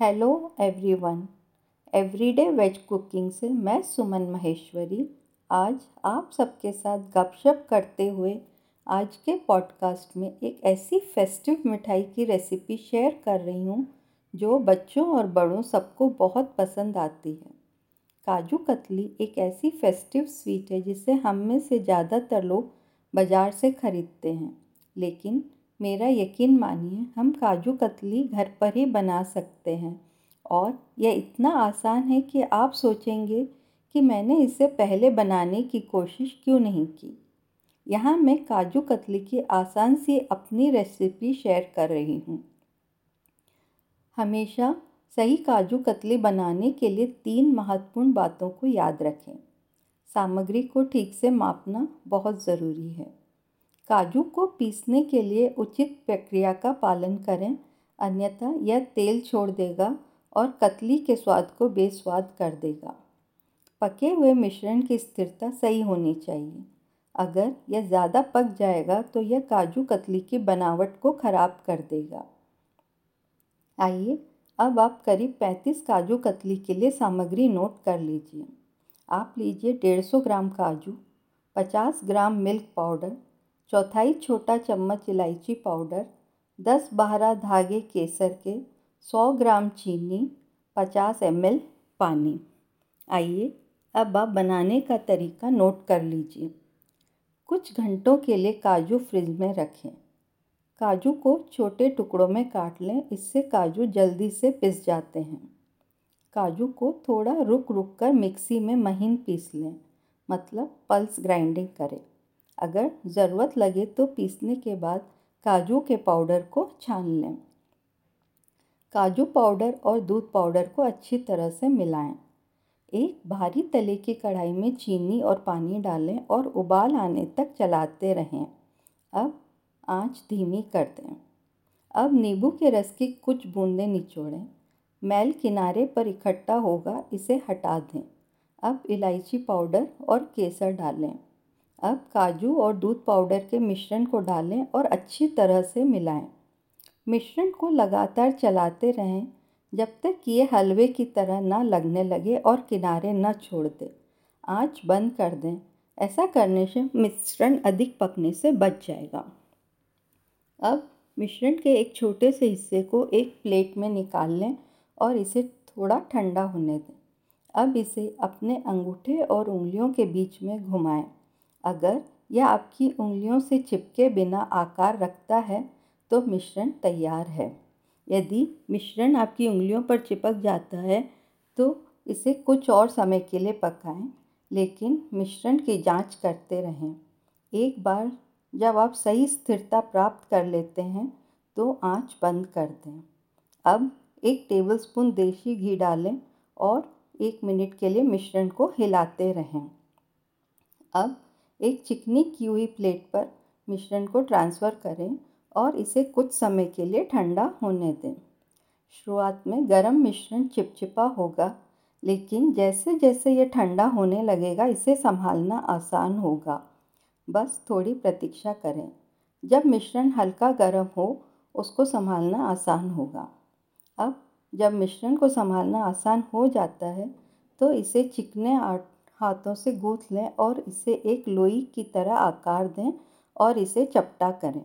Hello everyone everyday veg cooking से मैं सुमन महेश्वरी। आज आप सबके साथ गपशप करते हुए आज के पॉडकास्ट में एक ऐसी फेस्टिव मिठाई की रेसिपी शेयर कर रही हूँ, जो बच्चों और बड़ों सबको बहुत पसंद आती है। काजू कतली एक ऐसी फेस्टिव स्वीट है, जिसे हम में से ज़्यादातर लोग बाज़ार से ख़रीदते हैं। लेकिन मेरा यकीन मानिए, हम काजू कतली घर पर ही बना सकते हैं। और यह इतना आसान है कि आप सोचेंगे कि मैंने इसे पहले बनाने की कोशिश क्यों नहीं की। यहाँ मैं काजू कतली की आसान सी अपनी रेसिपी शेयर कर रही हूँ। हमेशा सही काजू कतली बनाने के लिए तीन महत्वपूर्ण बातों को याद रखें। सामग्री को ठीक से मापना बहुत ज़रूरी है। काजू को पीसने के लिए उचित प्रक्रिया का पालन करें। अन्यथा यह तेल छोड़ देगा और कतली के स्वाद को बेस्वाद कर देगा। पके हुए मिश्रण की स्थिरता सही होनी चाहिए। अगर यह ज़्यादा पक जाएगा तो यह काजू कतली की बनावट को ख़राब कर देगा। आइए अब आप करीब 35 काजू कतली के लिए सामग्री नोट कर लीजिए। आप लीजिए 150 ग्राम काजू 50 ग्राम मिल्क पाउडर चौथाई छोटा चम्मच इलायची पाउडर, दस बारह धागे केसर के, सौ ग्राम चीनी, पचास एम पानी। आइए, अब आप बनाने का तरीका नोट कर लीजिए। कुछ घंटों के लिए काजू फ्रिज में रखें। काजू को छोटे टुकड़ों में काट लें, इससे काजू जल्दी से पिस जाते हैं। काजू को थोड़ा रुक रुक कर मिक्सी में महीन पीस लें मतलब पल्स ग्राइंडिंग करें। अगर ज़रूरत लगे तो पीसने के बाद काजू के पाउडर को छान लें। काजू पाउडर और दूध पाउडर को अच्छी तरह से मिलाएँ। एक भारी तले की कढ़ाई में चीनी और पानी डालें और उबाल आने तक चलाते रहें। अब आँच धीमी कर दें। अब नींबू के रस की कुछ बूंदें निचोड़ें। मैल किनारे पर इकट्ठा होगा इसे हटा दें। अब इलायची पाउडर और केसर डालें। अब काजू और दूध पाउडर के मिश्रण को डालें और अच्छी तरह से मिलाएँ। मिश्रण को लगातार चलाते रहें, जब तक कि ये हलवे की तरह ना लगने लगे और किनारे ना छोड़ दें। आँच बंद कर दें। ऐसा करने से मिश्रण अधिक पकने से बच जाएगा। अब मिश्रण के एक छोटे से हिस्से को एक प्लेट में निकाल लें और इसे थोड़ा ठंडा होने दें। अब इसे अपने अंगूठे और उंगलियों के बीच में घुमाएँ। अगर यह आपकी उंगलियों से चिपके बिना आकार रखता है तो मिश्रण तैयार है। यदि मिश्रण आपकी उंगलियों पर चिपक जाता है तो इसे कुछ और समय के लिए पकाएँ, लेकिन मिश्रण की जाँच करते रहें। एक बार जब आप सही स्थिरता प्राप्त कर लेते हैं तो आँच बंद कर दें। अब एक टेबलस्पून देसी घी डालें और एक मिनट के लिए मिश्रण को हिलाते रहें। अब एक चिकनी की हुई प्लेट पर मिश्रण को ट्रांसफ़र करें और इसे कुछ समय के लिए ठंडा होने दें। शुरुआत में गर्म मिश्रण चिपचिपा होगा, लेकिन जैसे जैसे ये ठंडा होने लगेगा, इसे संभालना आसान होगा। बस थोड़ी प्रतीक्षा करें। जब मिश्रण हल्का गर्म हो, उसको संभालना आसान होगा। अब जब मिश्रण को संभालना आसान हो जाता है तो इसे चिकने आट हाथों से गूँथ लें और इसे एक लोई की तरह आकार दें और इसे चपटा करें।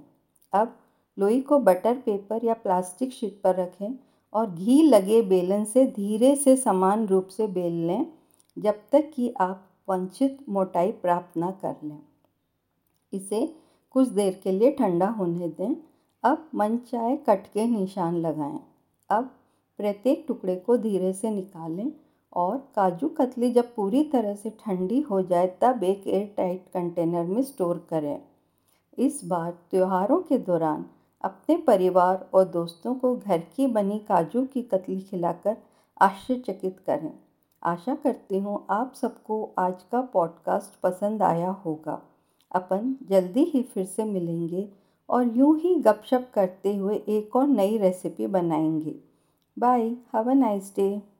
अब लोई को बटर पेपर या प्लास्टिक शीट पर रखें और घी लगे बेलन से धीरे से समान रूप से बेल लें जब तक कि आप वंचित मोटाई प्राप्त ना कर लें। इसे कुछ देर के लिए ठंडा होने दें। अब मन चाहे कट के निशान लगाएँ। अब प्रत्येक टुकड़े को धीरे से निकालें और काजू कतली जब पूरी तरह से ठंडी हो जाए, तब एक एयर टाइट कंटेनर में स्टोर करें। इस बार त्योहारों के दौरान अपने परिवार और दोस्तों को घर की बनी काजू की कतली खिलाकर आश्चर्यचकित करें। आशा करती हूँ आप सबको आज का पॉडकास्ट पसंद आया होगा। अपन जल्दी ही फिर से मिलेंगे और यूँ ही गपशप करते हुए एक और नई रेसिपी बनाएँगे। Bye have a nice day